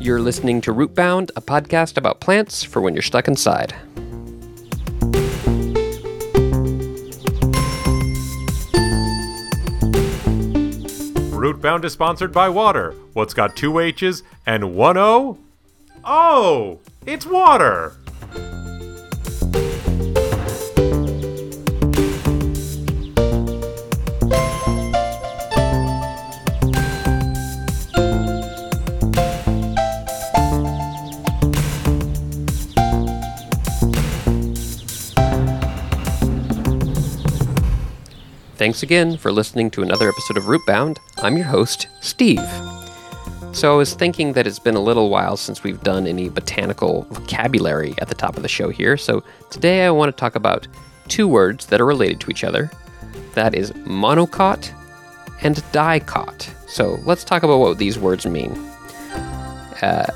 You're listening to Rootbound, a podcast about plants for when you're stuck inside. Rootbound is sponsored by water. What's got two H's and one O? Oh, it's water. Thanks again for listening to another episode of Rootbound. I'm your host, Steve. So, I was thinking that it's been a little while since we've done any botanical vocabulary at the top of the show here, so today I want to talk about two words that are related to each other. That is monocot and dicot. So, let's talk about what these words mean. Uh,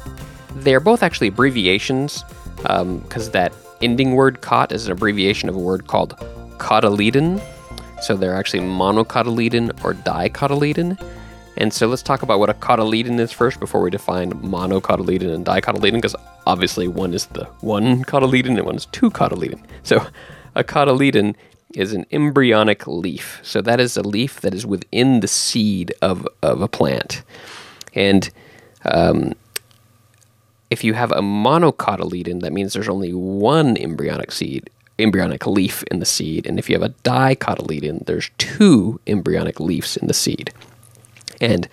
they're both actually abbreviations, because that ending word cot is an abbreviation of a word called cotyledon, so they're actually monocotyledon or dicotyledon. And so let's talk about what a cotyledon is first before we define monocotyledon and dicotyledon, because obviously one is the one cotyledon and one is two cotyledon. So a cotyledon is an embryonic leaf. So that is a leaf that is within the seed of, of a plant. And um, if you have a monocotyledon, that means there's only one embryonic seed embryonic leaf in the seed. And if you have a dicotyledon, there's two embryonic leaves in the seed. And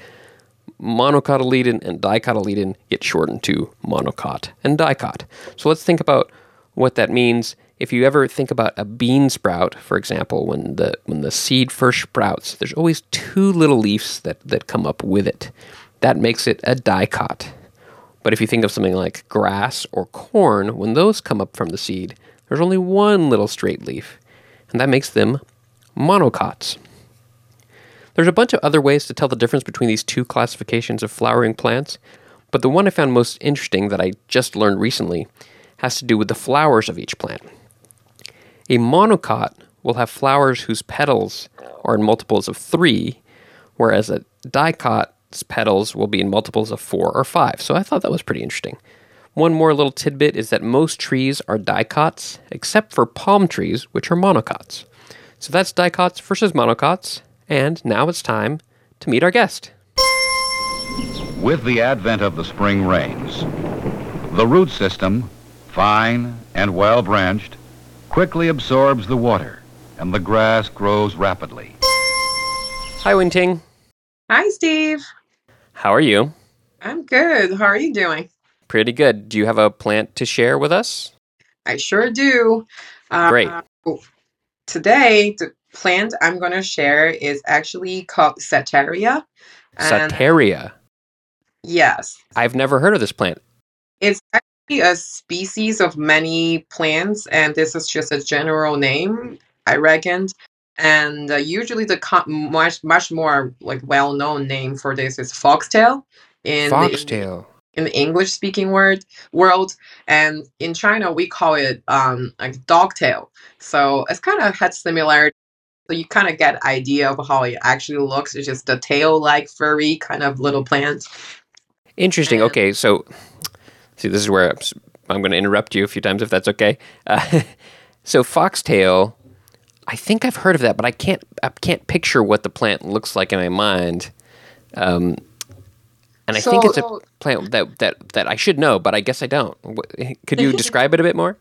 monocotyledon and dicotyledon get shortened to monocot and dicot. So let's think about what that means. If you ever think about a bean sprout, for example, when the when the seed first sprouts, there's always two little leaves that, that come up with it. That makes it a dicot. But if you think of something like grass or corn, when those come up from the seed, there's only one little straight leaf, and that makes them monocots. There's a bunch of other ways to tell the difference between these two classifications of flowering plants, but the one I found most interesting that I just learned recently has to do with the flowers of each plant. A monocot will have flowers whose petals are in multiples of three, whereas a dicot's petals will be in multiples of four or five. So I thought that was pretty interesting. One more little tidbit is that most trees are dicots, except for palm trees, which are monocots. So that's dicots versus monocots, and now it's time to meet our guest. With the advent of the spring rains, the root system, fine and well branched, quickly absorbs the water, and the grass grows rapidly. Hi, Wenting. Hi, Steve. How are you? I'm good. How are you doing? Pretty good. Do you have a plant to share with us? I sure do. Uh, Great. Today, the plant I'm going to share is actually called Setaria. and- Sataria. Yes. I've never heard of this plant. It's actually a species of many plants, and this is just a general name, I reckon. And uh, usually, the much much more like well known name for this is foxtail. In the Foxtail. In the English speaking word world, and in China we call it um like dogtail. So it's kind of had similarity. So you kind of get idea of how it actually looks. It's just a tail like furry kind of little plant. Interesting. And- Okay, so see, this is where I'm, I'm going to interrupt you a few times if that's okay. Uh, so foxtail, I think I've heard of that, but I can't I can't picture what the plant looks like in my mind. Um, and I think it's a plant that, that that I should know, but I guess I don't. Could you describe it a bit more?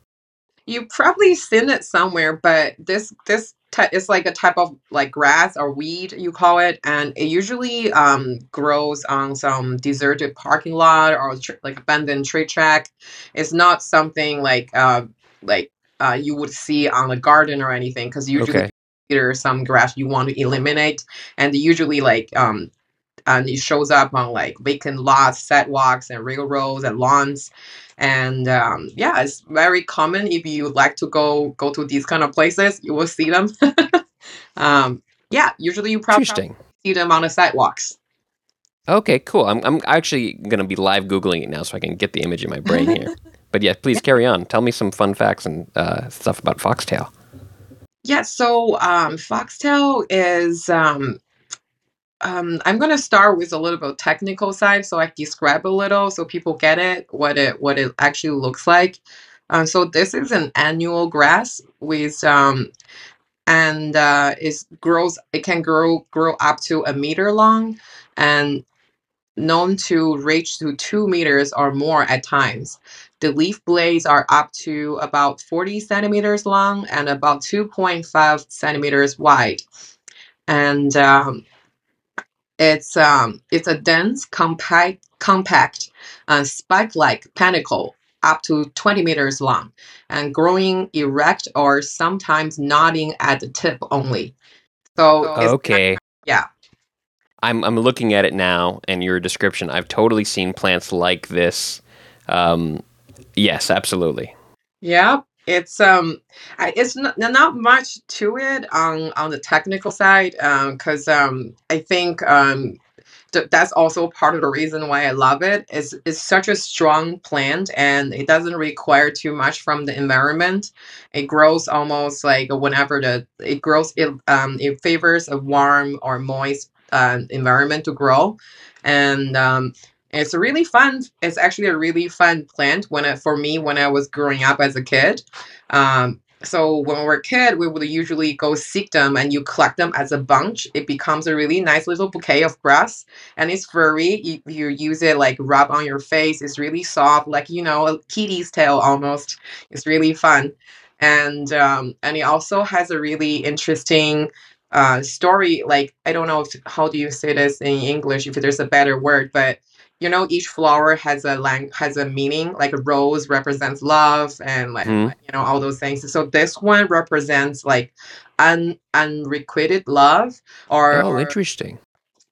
You probably seen it somewhere, but this this ty- is like a type of like grass or weed you call it, and it usually um, grows on some deserted parking lot or tr- like abandoned tree track. It's not something like uh, like uh, you would see on a garden or anything, because usually Okay. there's some grass you want to eliminate, and usually like um, and it shows up on like vacant lots, sidewalks, and railroads and lawns and um, yeah it's very common if you like to go go to these kind of places you will see them um, yeah usually you probably see them on the sidewalks Okay, cool. I'm I'm actually going to be live googling it now, so I can get the image in my brain here. But yeah, please carry on. Tell me some fun facts and uh, stuff about foxtail. Yeah, so um, foxtail is um, um, I'm gonna start with a little bit technical side, so I describe a little so people get it what it what it actually looks like. Um, so this is an annual grass with um, and uh, it grows. It can grow grow up to a meter long, and known to reach to two meters or more at times. The leaf blades are up to about 40 centimeters long and about 2.5 centimeters wide. And um, it's um, it's a dense, compact, compact, uh, spike-like panicle up to 20 meters long and growing erect or sometimes nodding at the tip only. So Okay. yeah. I'm I'm looking at it now and your description. I've totally seen plants like this. Um, yes, absolutely. Yeah, it's um, it's not, not much to it on on the technical side, um, because um, I think um, th- that's also part of the reason why I love it. It's it's such a strong plant, and it doesn't require too much from the environment. It grows almost like whenever the it grows, it um, it favors a warm or moist uh, environment to grow, and um, it's a really fun. It's actually a really fun plant when it, for me when I was growing up as a kid. Um, so when we were a kid, we would usually go seek them and you collect them as a bunch. It becomes a really nice little bouquet of grass and it's furry. You, you use it like rub on your face. It's really soft, like you know, a kitty's tail almost. It's really fun. And um, and it also has a really interesting uh, story. Like I don't know if, how do you say this in English if there's a better word, but you know each flower has a lang- has a meaning like a rose represents love and like Hmm. you know all those things so this one represents like un unrequited love or, Oh, or interesting.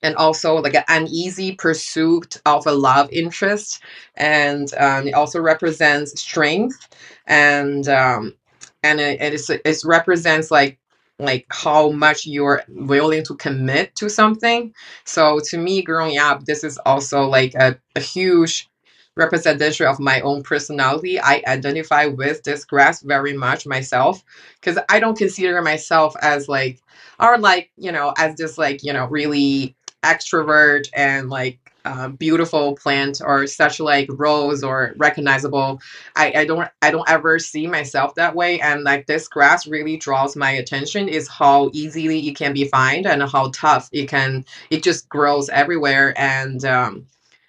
and also like an uneasy pursuit of a love interest and um, it also represents strength and um, and it, it is it represents like like how much you're willing to commit to something. So to me growing up this is also like a, a huge representation of my own personality. I identify with this grass very much myself because i don't consider myself as like or like you know as just like you know really extrovert and like uh, beautiful plant or such like rose or recognizable. I, I don't i don't ever see myself that way. And like this grass really draws my attention is how easily it can be found and how tough it can it just grows everywhere. And um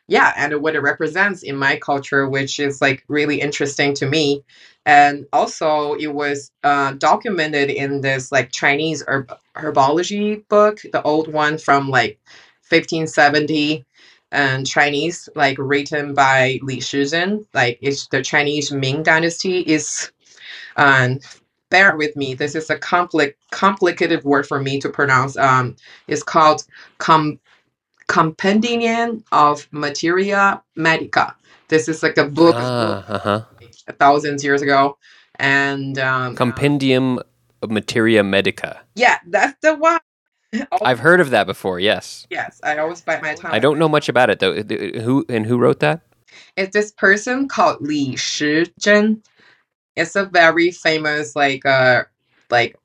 yeah and what it represents in my culture which is like really interesting to me. And also it was uh, documented in this like chinese herb- herbology book the old one from like 1570 and chinese like written by li shizhen like it's the chinese ming dynasty is um bear with me this is a compli- complicated word for me to pronounce um it's called com Compendium of Materia Medica. This is like a book Ah, uh-huh. thousands years ago, and um, Compendium of Materia Medica. yeah, that's the one. I've heard of that before. Yes. yes, I always bite my tongue. I don't know much about it though. Uh, Who and who wrote that? It's this person called Li Shizhen. It's a very famous like uh like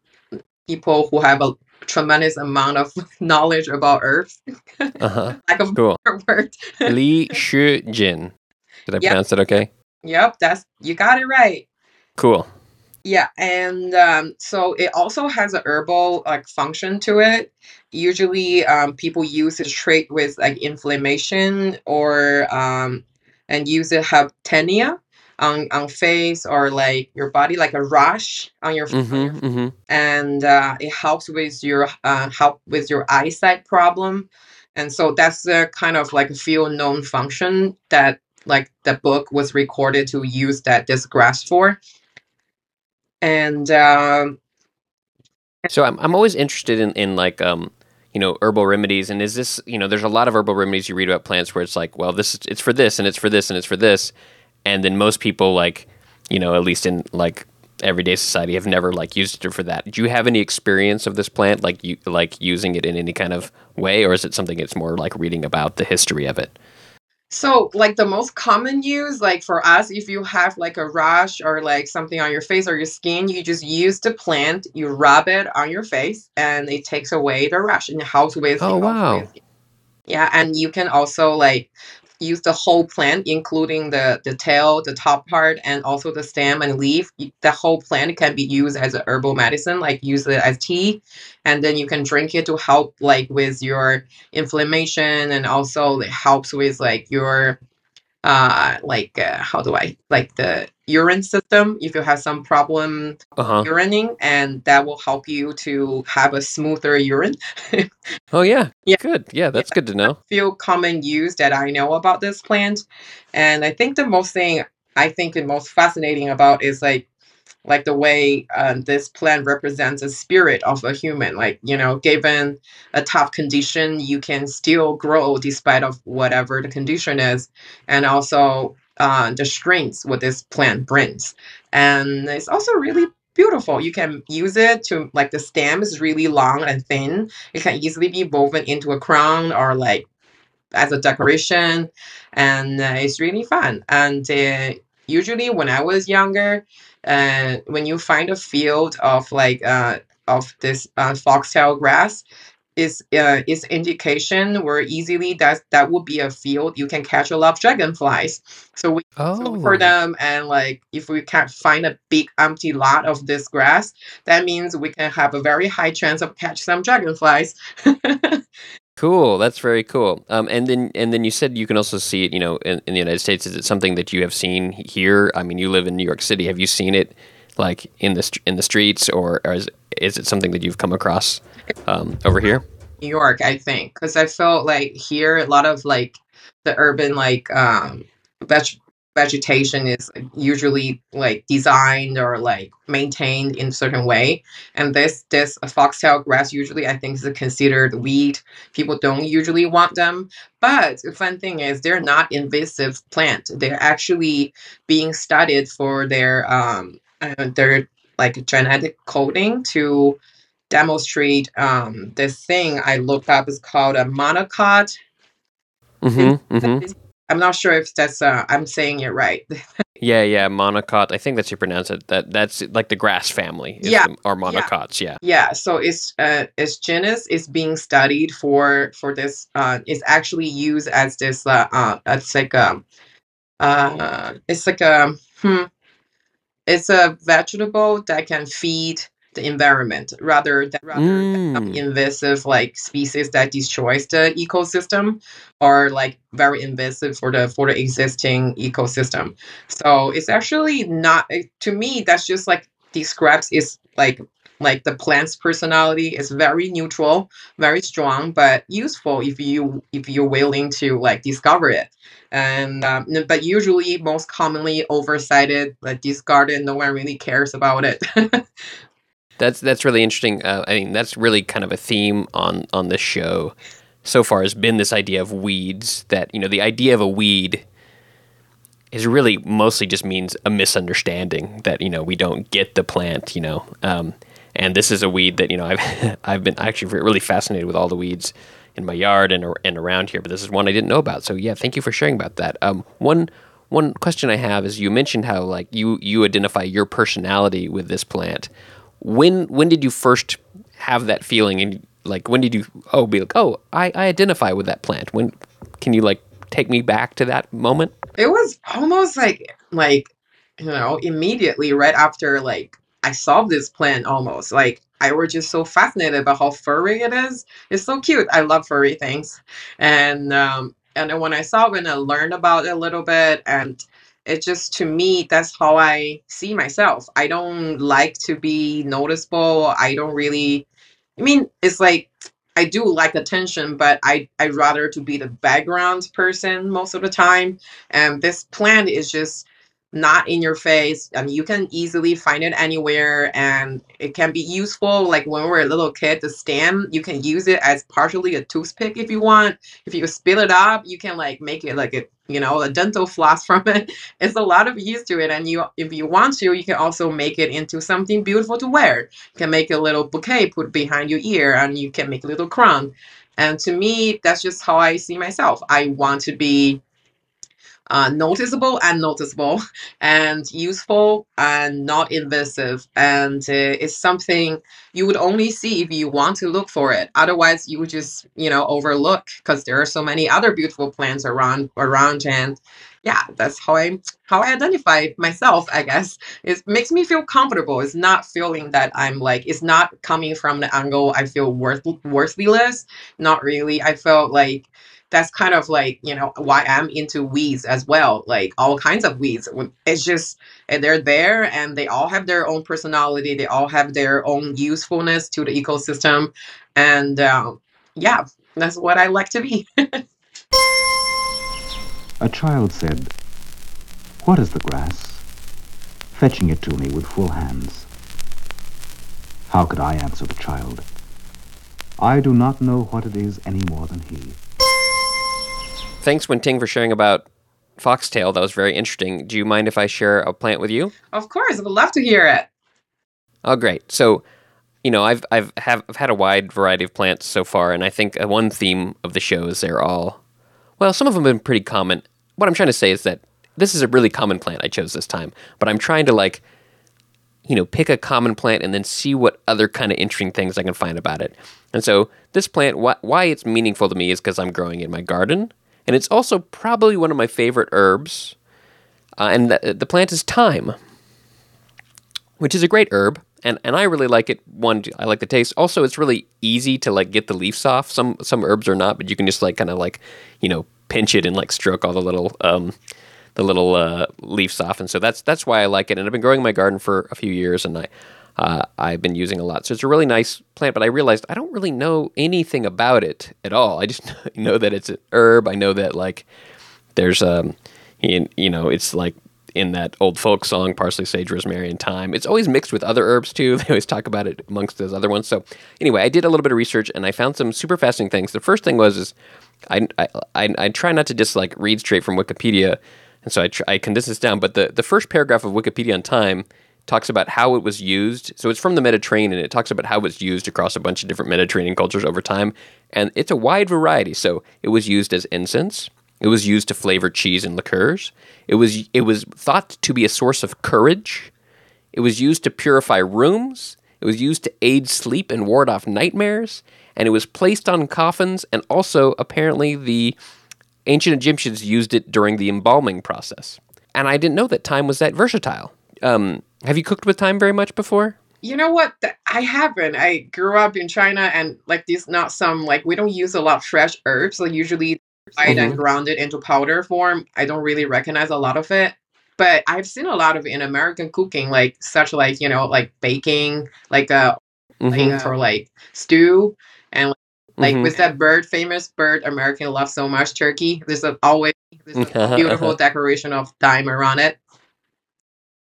people who have a tremendous amount of knowledge about Earth. Uh-huh. Lack of a Cool. word. Li Shizhen. Did I Yep. pronounce that okay? Yep, that's you got it right. Cool. Yeah, and um, so it also has a herbal like function to it. Usually, um, people use it to treat with like inflammation or um, and use it have tinea on on face or like your body, like a rash on your, on your Mm-hmm. Mm-hmm. and uh, it helps with your uh, help with your eyesight problem and so that's the kind of like few known function that like the book was recorded to use that this grass for and um, So I'm I'm always interested in, in like um you know herbal remedies and is this you know there's a lot of herbal remedies you read about plants where it's like well this is it's for this and it's for this and it's for this and then most people like you know at least in like everyday society have never like used it for that. Do you have any experience of this plant like you like using it in any kind of way or is it something it's more like reading about the history of it? So like the most common use like for us if you have like a rash or like something on your face or your skin you just use the plant you rub it on your face and it takes away the rash and helps with Oh, wow. with- Yeah, and you can also like use the whole plant, including the the tail, the top part, and also the stem and leaf. The whole plant can be used as a herbal medicine, like use it as tea, and then you can drink it to help like with your inflammation, and also it helps with like your uh like uh, how do I like the urine system if you have some problem Uh huh. urinating, and that will help you to have a smoother urine. Oh yeah. Yeah. Good. Yeah, that's good to know. few common use that I know about this plant. And I think the most thing I think the most fascinating about is like like the way um, this plant represents a spirit of a human. Like you know, given a tough condition, you can still grow despite of whatever the condition is, and also uh, the strengths what this plant brings. And it's also really beautiful. You can use it to like the stem is really long and thin. It can easily be woven into a crown or like as a decoration, and uh, it's really fun. And uh, usually, when I was younger, uh, when you find a field of like uh, of this uh, foxtail grass, is uh, is indication where easily that that would be a field you can catch a lot of dragonflies. So we look for Oh. them, and like if we can't find a big empty lot of this grass, that means we can have a very high chance of catch some dragonflies. Cool. That's very cool. Um, and then and then you said you can also see it. You know, in, in the United States, is it something that you have seen here? I mean, you live in New York City. Have you seen it like in the in the streets, or, or is is it something that you've come across um, over here? New York, I think, because I felt like here a lot of like the urban like um veg- vegetation is usually like designed or like maintained in certain way, and this this foxtail grass usually I think is considered weed. People don't usually want them, but the fun thing is they're not invasive plant. They're actually being studied for their um uh, their like genetic coding to demonstrate um this thing I looked up is called a monocot. Mm-hmm. Mm-hmm. I'm not sure if that's uh I'm saying it right. Yeah, yeah. Monocot. I think that's how you pronounce it. That that's like the grass family. Yeah, the- or monocots. Yeah. yeah, so it's uh its genus is being studied for for this uh it's actually used as this uh, uh it's like a. uh it's like a hmm, it's a vegetable that can feed the environment rather than rather than Mm. invasive like species that destroys the ecosystem or like very invasive for the for the existing ecosystem so it's actually not to me that's just like describes is like like the plant's personality is very neutral very strong but useful if you if you're willing to like discover it and um, but usually most commonly oversighted like discarded no one really cares about it That's that's really interesting. Uh, I mean, that's really kind of a theme on on this show so far has been this idea of weeds. That you know, the idea of a weed is really mostly just means a misunderstanding that you know we don't get the plant. You know, um, and this is a weed that you know I've I've been actually really fascinated with all the weeds in my yard and and around here. But this is one I didn't know about. So yeah, thank you for sharing about that. Um, one one question I have is you mentioned how like you you identify your personality with this plant. When when did you first have that feeling and like when did you oh be like oh I, I identify with that plant when can you like take me back to that moment it was almost like like you know immediately right after like i saw this plant almost. Like i was just so fascinated by how furry it is. It's so cute. I love furry things. And um and then when i saw it and i learned about it a little bit and it just to me that's how i see myself. I don't like to be noticeable. I don't really i mean it's like I do like attention, but I I rather to be the background person most of the time. And this plant is just not in your face. I mean, you can easily find it anywhere, and it can be useful. Like when we're a little kid, the stem you can use it as partially a toothpick if you want. If you spill it up, you can like make it like a you know a dental floss from it. It's a lot of use to it, and you if you want to, you can also make it into something beautiful to wear you can make a little bouquet put behind your ear and you can make a little crown and to me that's just how i see myself i want to be uh, noticeable and noticeable and useful and not invasive. And uh, it's something you would only see if you want to look for it. Otherwise you would just you know overlook because there are so many other beautiful plants around around. And yeah that's how i how i identify myself i guess. It makes me feel comfortable. It's not feeling that i'm like it's not coming from the angle i feel worth worthless. Not really. I felt like that's kind of like you know why i'm into weeds as well like all kinds of weeds. It's just they're there and they all have their own personality they all have their own usefulness to the ecosystem. And um, yeah that's what i like to be. A child said what is the grass? Fetching it to me with full hands. How could i answer the child? I do not know what it is any more than he thanks, Wenting, for sharing about foxtail. That was very interesting. Do you mind if I share a plant with you? Of course, I would love to hear it. Oh, great. So, you know, I've I've have I've had a wide variety of plants so far, and I think uh, one theme of the show is they're all, well, some of them have been pretty common. What I'm trying to say is that this is a really common plant I chose this time, but I'm trying to like, you know, pick a common plant and then see what other kind of interesting things I can find about it. And so this plant, wh- why it's meaningful to me is because I'm growing it in my garden and it's also probably one of my favorite herbs. Uh, and the, the plant is thyme, which is a great herb, and, and I really like it. One, I like the taste. Also, it's really easy to like get the leaves off. Some some herbs are not, but you can just like kind of like you know pinch it and like stroke all the little um, the little uh, leaves off. And so that's that's why I like it. And I've been growing my garden for a few years, and I uh, I've been using a lot. So it's a really nice plant, but I realized I don't really know anything about it at all. I just know that it's an herb. I know that like there's um you, you know it's like in that old folk song parsley sage rosemary and thyme it's always mixed with other herbs too they always talk about it amongst those other ones so anyway i did a little bit of research and i found some super fascinating things the first thing was is i i, I, I try not to just like read straight from wikipedia and so I, tr- I condense this down but the, the first paragraph of wikipedia on thyme talks about how it was used. So it's from the Mediterranean. It talks about how it was used across a bunch of different Mediterranean cultures over time, and it's a wide variety. So it was used as incense. It was used to flavor cheese and liqueurs. It was it was thought to be a source of courage. It was used to purify rooms. It was used to aid sleep and ward off nightmares. And it was placed on coffins. And also, apparently, the ancient Egyptians used it during the embalming process. And I didn't know that thyme was that versatile. Um, have you cooked with thyme very much before? You know what? I haven't. I grew up in China and like these not some like we don't use a lot of fresh herbs. So usually dried mm-hmm. and grounded into powder form. I don't really recognize a lot of it. But I've seen a lot of in American cooking, like such like, you know, like baking, like a mm-hmm. like, for like stew and like mm-hmm. with that bird, famous bird American love so much, turkey. There's a, always there's a beautiful decoration of thyme around it.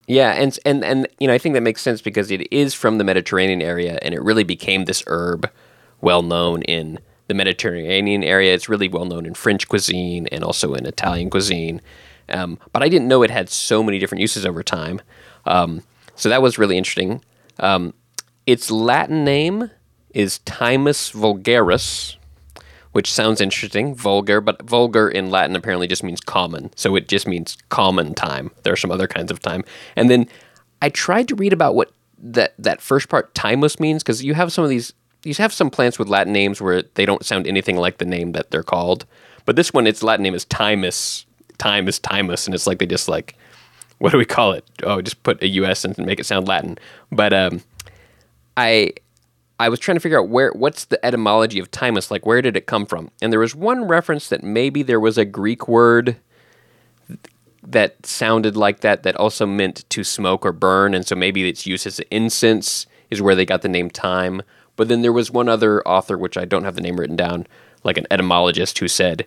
Yeah, and and and you know, I think that makes sense because it is from the Mediterranean area, and it really became this herb, well known in the Mediterranean area. It's really well known in French cuisine and also in Italian cuisine. Um, but I didn't know it had so many different uses over time. Um, so that was really interesting. Um, its Latin name is Thymus vulgaris, which sounds interesting, vulgar, but vulgar in Latin apparently just means common. So it just means common thyme. There are some other kinds of thyme. And then I tried to read about what that, that first part, thymus, means, because you have some of these, you have some plants with Latin names where they don't sound anything like the name that they're called. But this one, its Latin name is timus. Thyme is thymus. And it's like they just like, what do we call it? Oh, just put a US and make it sound Latin. But um, I I was trying to figure out where what's the etymology of thymus, like where did it come from? And there was one reference that maybe there was a Greek word that sounded like that that also meant to smoke or burn, and so maybe its use as incense is where they got the name thyme. But then there was one other author, which I don't have the name written down, like an etymologist who said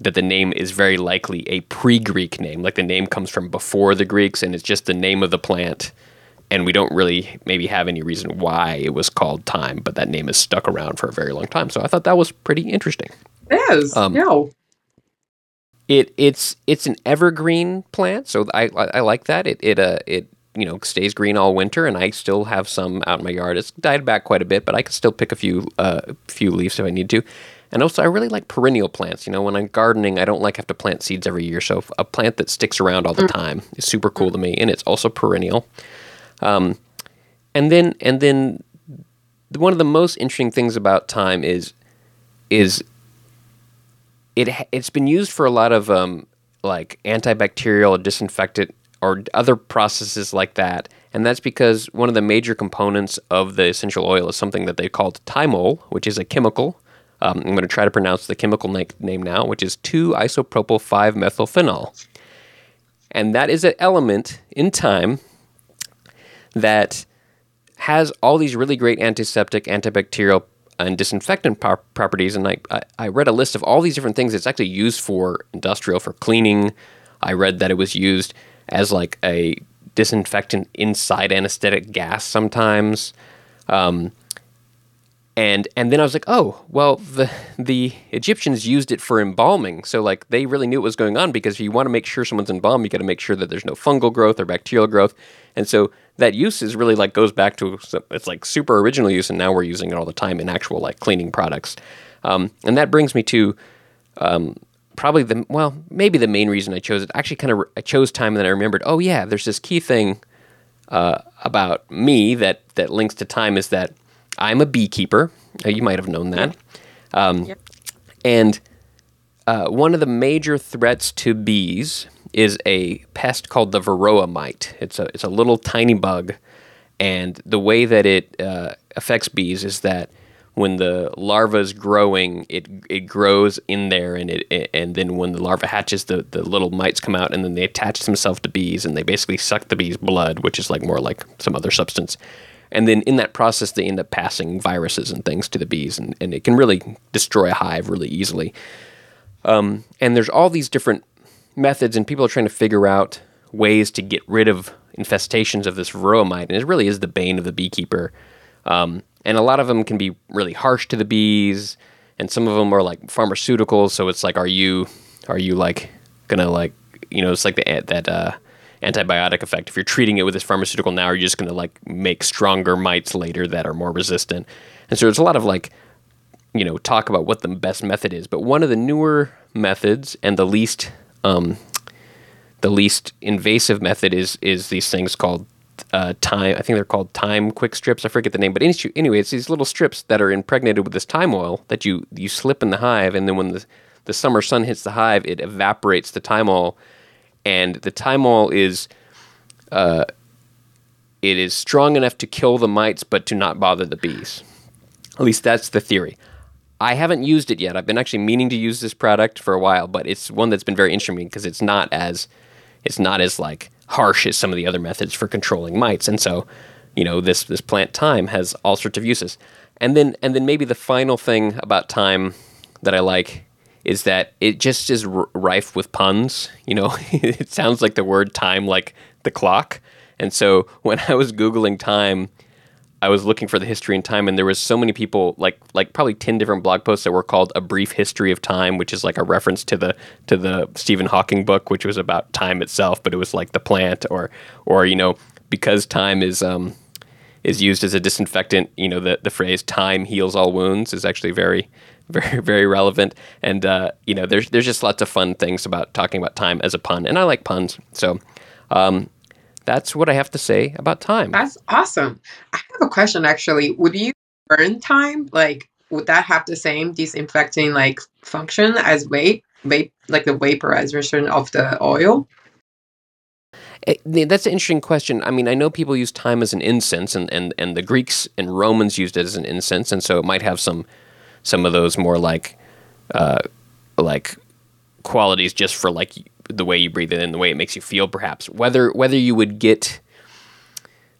that the name is very likely a pre-Greek name, like the name comes from before the Greeks, and it's just the name of the plant and we don't really maybe have any reason why it was called thyme, but that name has stuck around for a very long time. So I thought that was pretty interesting. It is. Um, no. It it's it's an evergreen plant, so I I, I like that. It it uh it you know stays green all winter, and I still have some out in my yard. It's died back quite a bit, but I can still pick a few uh few leaves if I need to. And also, I really like perennial plants. You know, when I'm gardening, I don't like have to plant seeds every year. So a plant that sticks around all the time is super cool to me, and it's also perennial. Um, and then and then one of the most interesting things about thyme is is it it's been used for a lot of um, like antibacterial, disinfectant, or other processes like that. And that's because one of the major components of the essential oil is something that they called thymol, which is a chemical. Um, I'm going to try to pronounce the chemical na- name now, which is 2 isopropyl 5 methylphenol. And that is an element in thyme that has all these really great antiseptic, antibacterial, and disinfectant par- properties. And I, I, I read a list of all these different things it's actually used for industrial, for cleaning. I read that it was used as like a disinfectant inside anesthetic gas sometimes. Um, and and then I was like, oh, well, the the Egyptians used it for embalming, so like they really knew what was going on because if you want to make sure someone's embalmed, you got to make sure that there's no fungal growth or bacterial growth, and so that use is really like goes back to it's like super original use, and now we're using it all the time in actual like cleaning products, um, and that brings me to um, probably the well maybe the main reason I chose it. Actually, kind of I chose thyme, and then I remembered, oh yeah, there's this key thing uh, about me that that links to thyme is that I'm a beekeeper. Uh, you might have known that. Um, Yep. And uh, one of the major threats to bees is a pest called the varroa mite. It's a it's a little tiny bug, and the way that it uh, affects bees is that when the larva is growing, it it grows in there, and it and then when the larva hatches, the, the little mites come out, and then they attach themselves to bees, and they basically suck the bee's blood, which is like more like some other substance. And then in that process, they end up passing viruses and things to the bees, and, and it can really destroy a hive really easily. Um, and there's all these different methods, and people are trying to figure out ways to get rid of infestations of this varroa mite, and it really is the bane of the beekeeper. Um, and a lot of them can be really harsh to the bees, and some of them are like pharmaceuticals. So it's like, are you are you like gonna like you know it's like the that uh, antibiotic effect. If you're treating it with this pharmaceutical now, you're just gonna like make stronger mites later that are more resistant. And so there's a lot of like you know talk about what the best method is. But one of the newer methods and the least um, the least invasive method is is these things called uh, thyme. I think they're called thyme quick strips. I forget the name, but anyway, it's these little strips that are impregnated with this thyme oil that you you slip in the hive, and then when the the summer sun hits the hive, it evaporates the thyme oil, and the thyme oil is uh, it is strong enough to kill the mites, but to not bother the bees. At least that's the theory. I haven't used it yet. I've been actually meaning to use this product for a while, but it's one that's been very interesting because it's not as it's not as like harsh as some of the other methods for controlling mites. And so, you know, this this plant thyme has all sorts of uses. And then and then maybe the final thing about thyme that I like is that it just is r- rife with puns. You know, it sounds like the word time like the clock. And so when I was googling thyme, I was looking for the history and thyme, and there was so many people, like like probably ten different blog posts that were called "A Brief History of Thyme," which is like a reference to the to the Stephen Hawking book, which was about time itself, but it was like the plant, or or you know because thyme is um is used as a disinfectant. You know the the phrase "time heals all wounds" is actually very very very relevant, and uh, you know there's there's just lots of fun things about talking about thyme as a pun, and I like puns, so. Um, that's what I have to say about thyme. That's awesome. I have a question actually. Would you burn thyme? Like, would that have the same disinfecting like function as vape, vape like the vaporization of the oil? It- that's an interesting question. I mean, I know people use thyme as an incense, and, and, and the Greeks and Romans used it as an incense, and so it might have some some of those more like uh, like qualities just for like the way you breathe it in, the way it makes you feel, perhaps. Whether whether you would get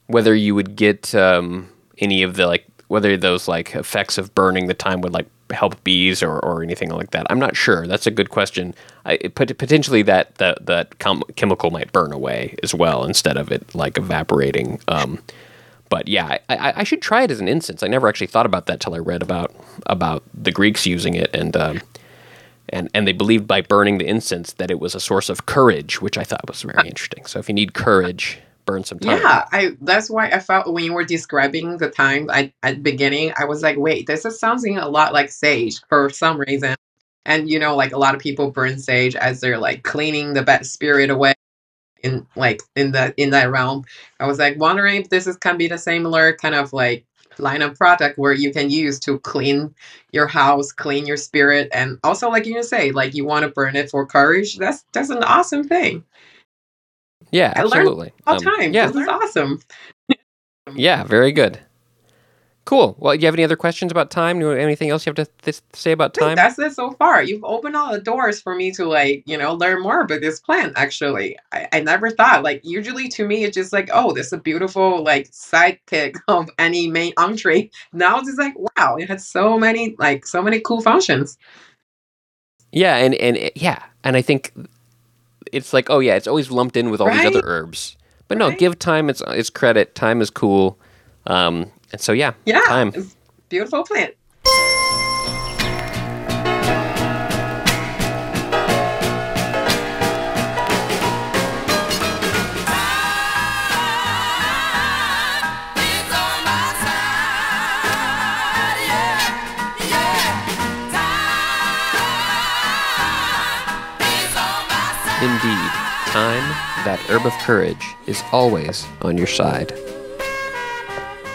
whether you would get um, any of the like whether those like effects of burning the thyme would like help bees or, or anything like that. I'm not sure. That's a good question. I, potentially that that that com- chemical might burn away as well instead of it like evaporating. Um, but yeah, I, I, I should try it as an incense. I never actually thought about that till I read about about the Greeks using it and. Um, and, and they believed by burning the incense that it was a source of courage, which I thought was very interesting. So if you need courage, burn some thyme. Yeah, I that's why I felt when you were describing the thyme I, at the beginning, I was like, wait, this is sounding a lot like sage for some reason. And you know, like a lot of people burn sage as they're like cleaning the bad spirit away in like in that in that realm. I was like wondering if this is can be the similar kind of like line of product where you can use to clean your house, clean your spirit, and also like you say, like you want to burn it for courage. That's that's an awesome thing. Yeah, absolutely. All Um, time. Yeah, This is awesome. yeah, very good. Cool. Well, do you have any other questions about thyme? Anything else you have to th- say about thyme? that's it so far. You've opened all the doors for me to like, you know, learn more about this plant. Actually, I, I never thought like usually to me it's just like, oh, this is a beautiful like sidekick of any main entree. Now it's just like, wow, it has so many like so many cool functions. Yeah, and and yeah, and I think it's like, oh yeah, it's always lumped in with all these other herbs. But no, give thyme its its credit. Thyme is cool. Um, and so yeah, Yeah, time. beautiful plant. That herb of courage, is always on your side.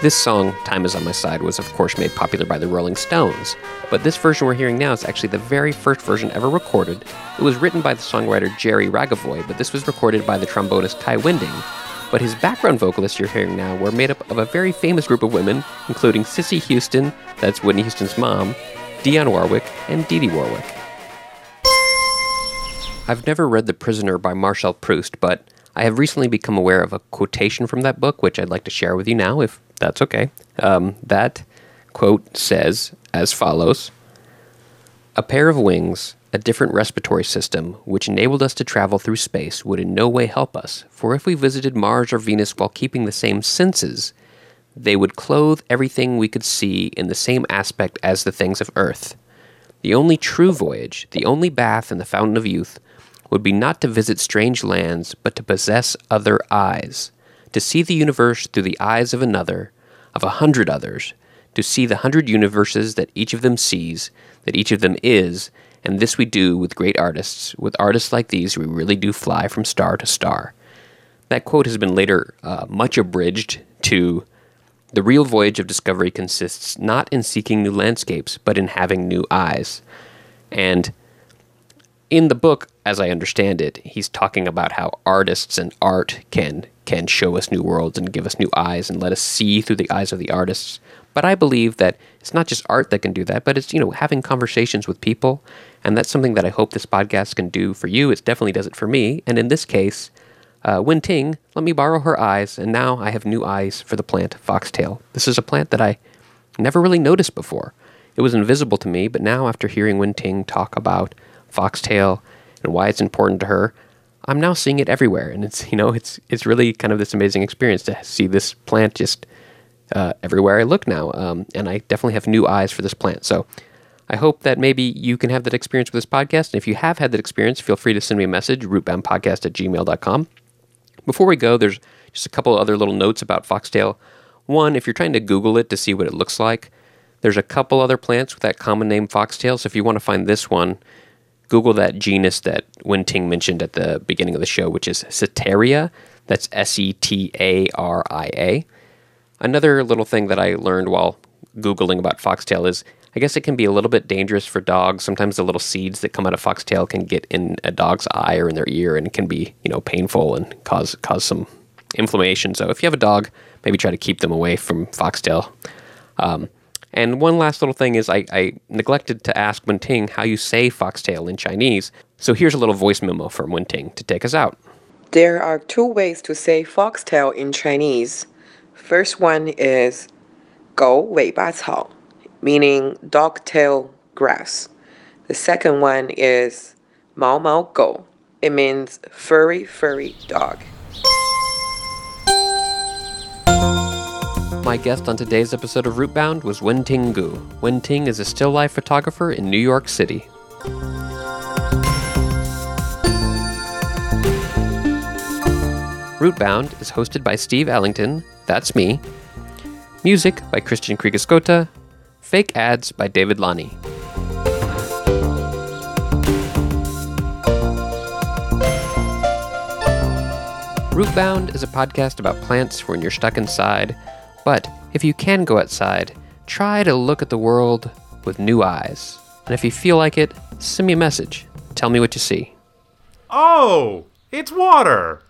This song, Time is on My Side, was of course made popular by the Rolling Stones, but this version we're hearing now is actually the very first version ever recorded. It was written by the songwriter Jerry Ragovoy, but this was recorded by the trombonist Kai Winding. But his background vocalists you're hearing now were made up of a very famous group of women, including Cissy Houston, that's Whitney Houston's mom, Dionne Warwick, and Dee Dee Warwick. I've never read The Prisoner by Marcel Proust, but I have recently become aware of a quotation from that book, which I'd like to share with you now, if that's okay. Um, that quote says as follows A pair of wings, a different respiratory system, which enabled us to travel through space, would in no way help us, for if we visited Mars or Venus while keeping the same senses, they would clothe everything we could see in the same aspect as the things of Earth. The only true voyage, the only bath in the fountain of youth, would be not to visit strange lands, but to possess other eyes, to see the universe through the eyes of another, of a hundred others, to see the hundred universes that each of them sees, that each of them is, and this we do with great artists. With artists like these, we really do fly from star to star. That quote has been later uh, much abridged to the real voyage of discovery consists not in seeking new landscapes, but in having new eyes. And in the book, as I understand it, he's talking about how artists and art can can show us new worlds and give us new eyes and let us see through the eyes of the artists. But I believe that it's not just art that can do that, but it's you know having conversations with people, and that's something that I hope this podcast can do for you. It definitely does it for me. And in this case, uh, Wen Ting let me borrow her eyes, and now I have new eyes for the plant foxtail. This is a plant that I never really noticed before. It was invisible to me, but now after hearing Wen Ting talk about foxtail and why it's important to her, I'm now seeing it everywhere, and it's you know it's it's really kind of this amazing experience to see this plant just uh, everywhere I look now, um, and I definitely have new eyes for this plant. So I hope that maybe you can have that experience with this podcast, and if you have had that experience, feel free to send me a message rootboundpodcast at gmail.com. Before we go, there's just a couple other little notes about foxtail. One, if you're trying to Google it to see what it looks like, there's a couple other plants with that common name foxtail. So if you want to find this one, Google that genus that Wen Ting mentioned at the beginning of the show, which is Setaria. That's S E T A R I A. Another little thing that I learned while Googling about foxtail is I guess it can be a little bit dangerous for dogs. Sometimes the little seeds that come out of foxtail can get in a dog's eye or in their ear and can be, you know, painful and cause cause some inflammation. So if you have a dog, maybe try to keep them away from foxtail. Um, and one last little thing is I, I neglected to ask Wenting how you say foxtail in Chinese. So here's a little voice memo from Wenting to take us out. There are two ways to say foxtail in Chinese. First one is 狗尾巴草, meaning dog tail grass. The second one is 毛毛狗. It means furry, furry dog. My guest on today's episode of Rootbound was Wen Ting Gu. Wen Ting is a still life photographer in New York City. Rootbound is hosted by Steve Ellington, that's me. Music by Christian Kriegeskota. Fake ads by David Lani. Rootbound is a podcast about plants when you're stuck inside, but if you can go outside, try to look at the world with new eyes. And if you feel like it, send me a message. Tell me what you see. Oh, it's water.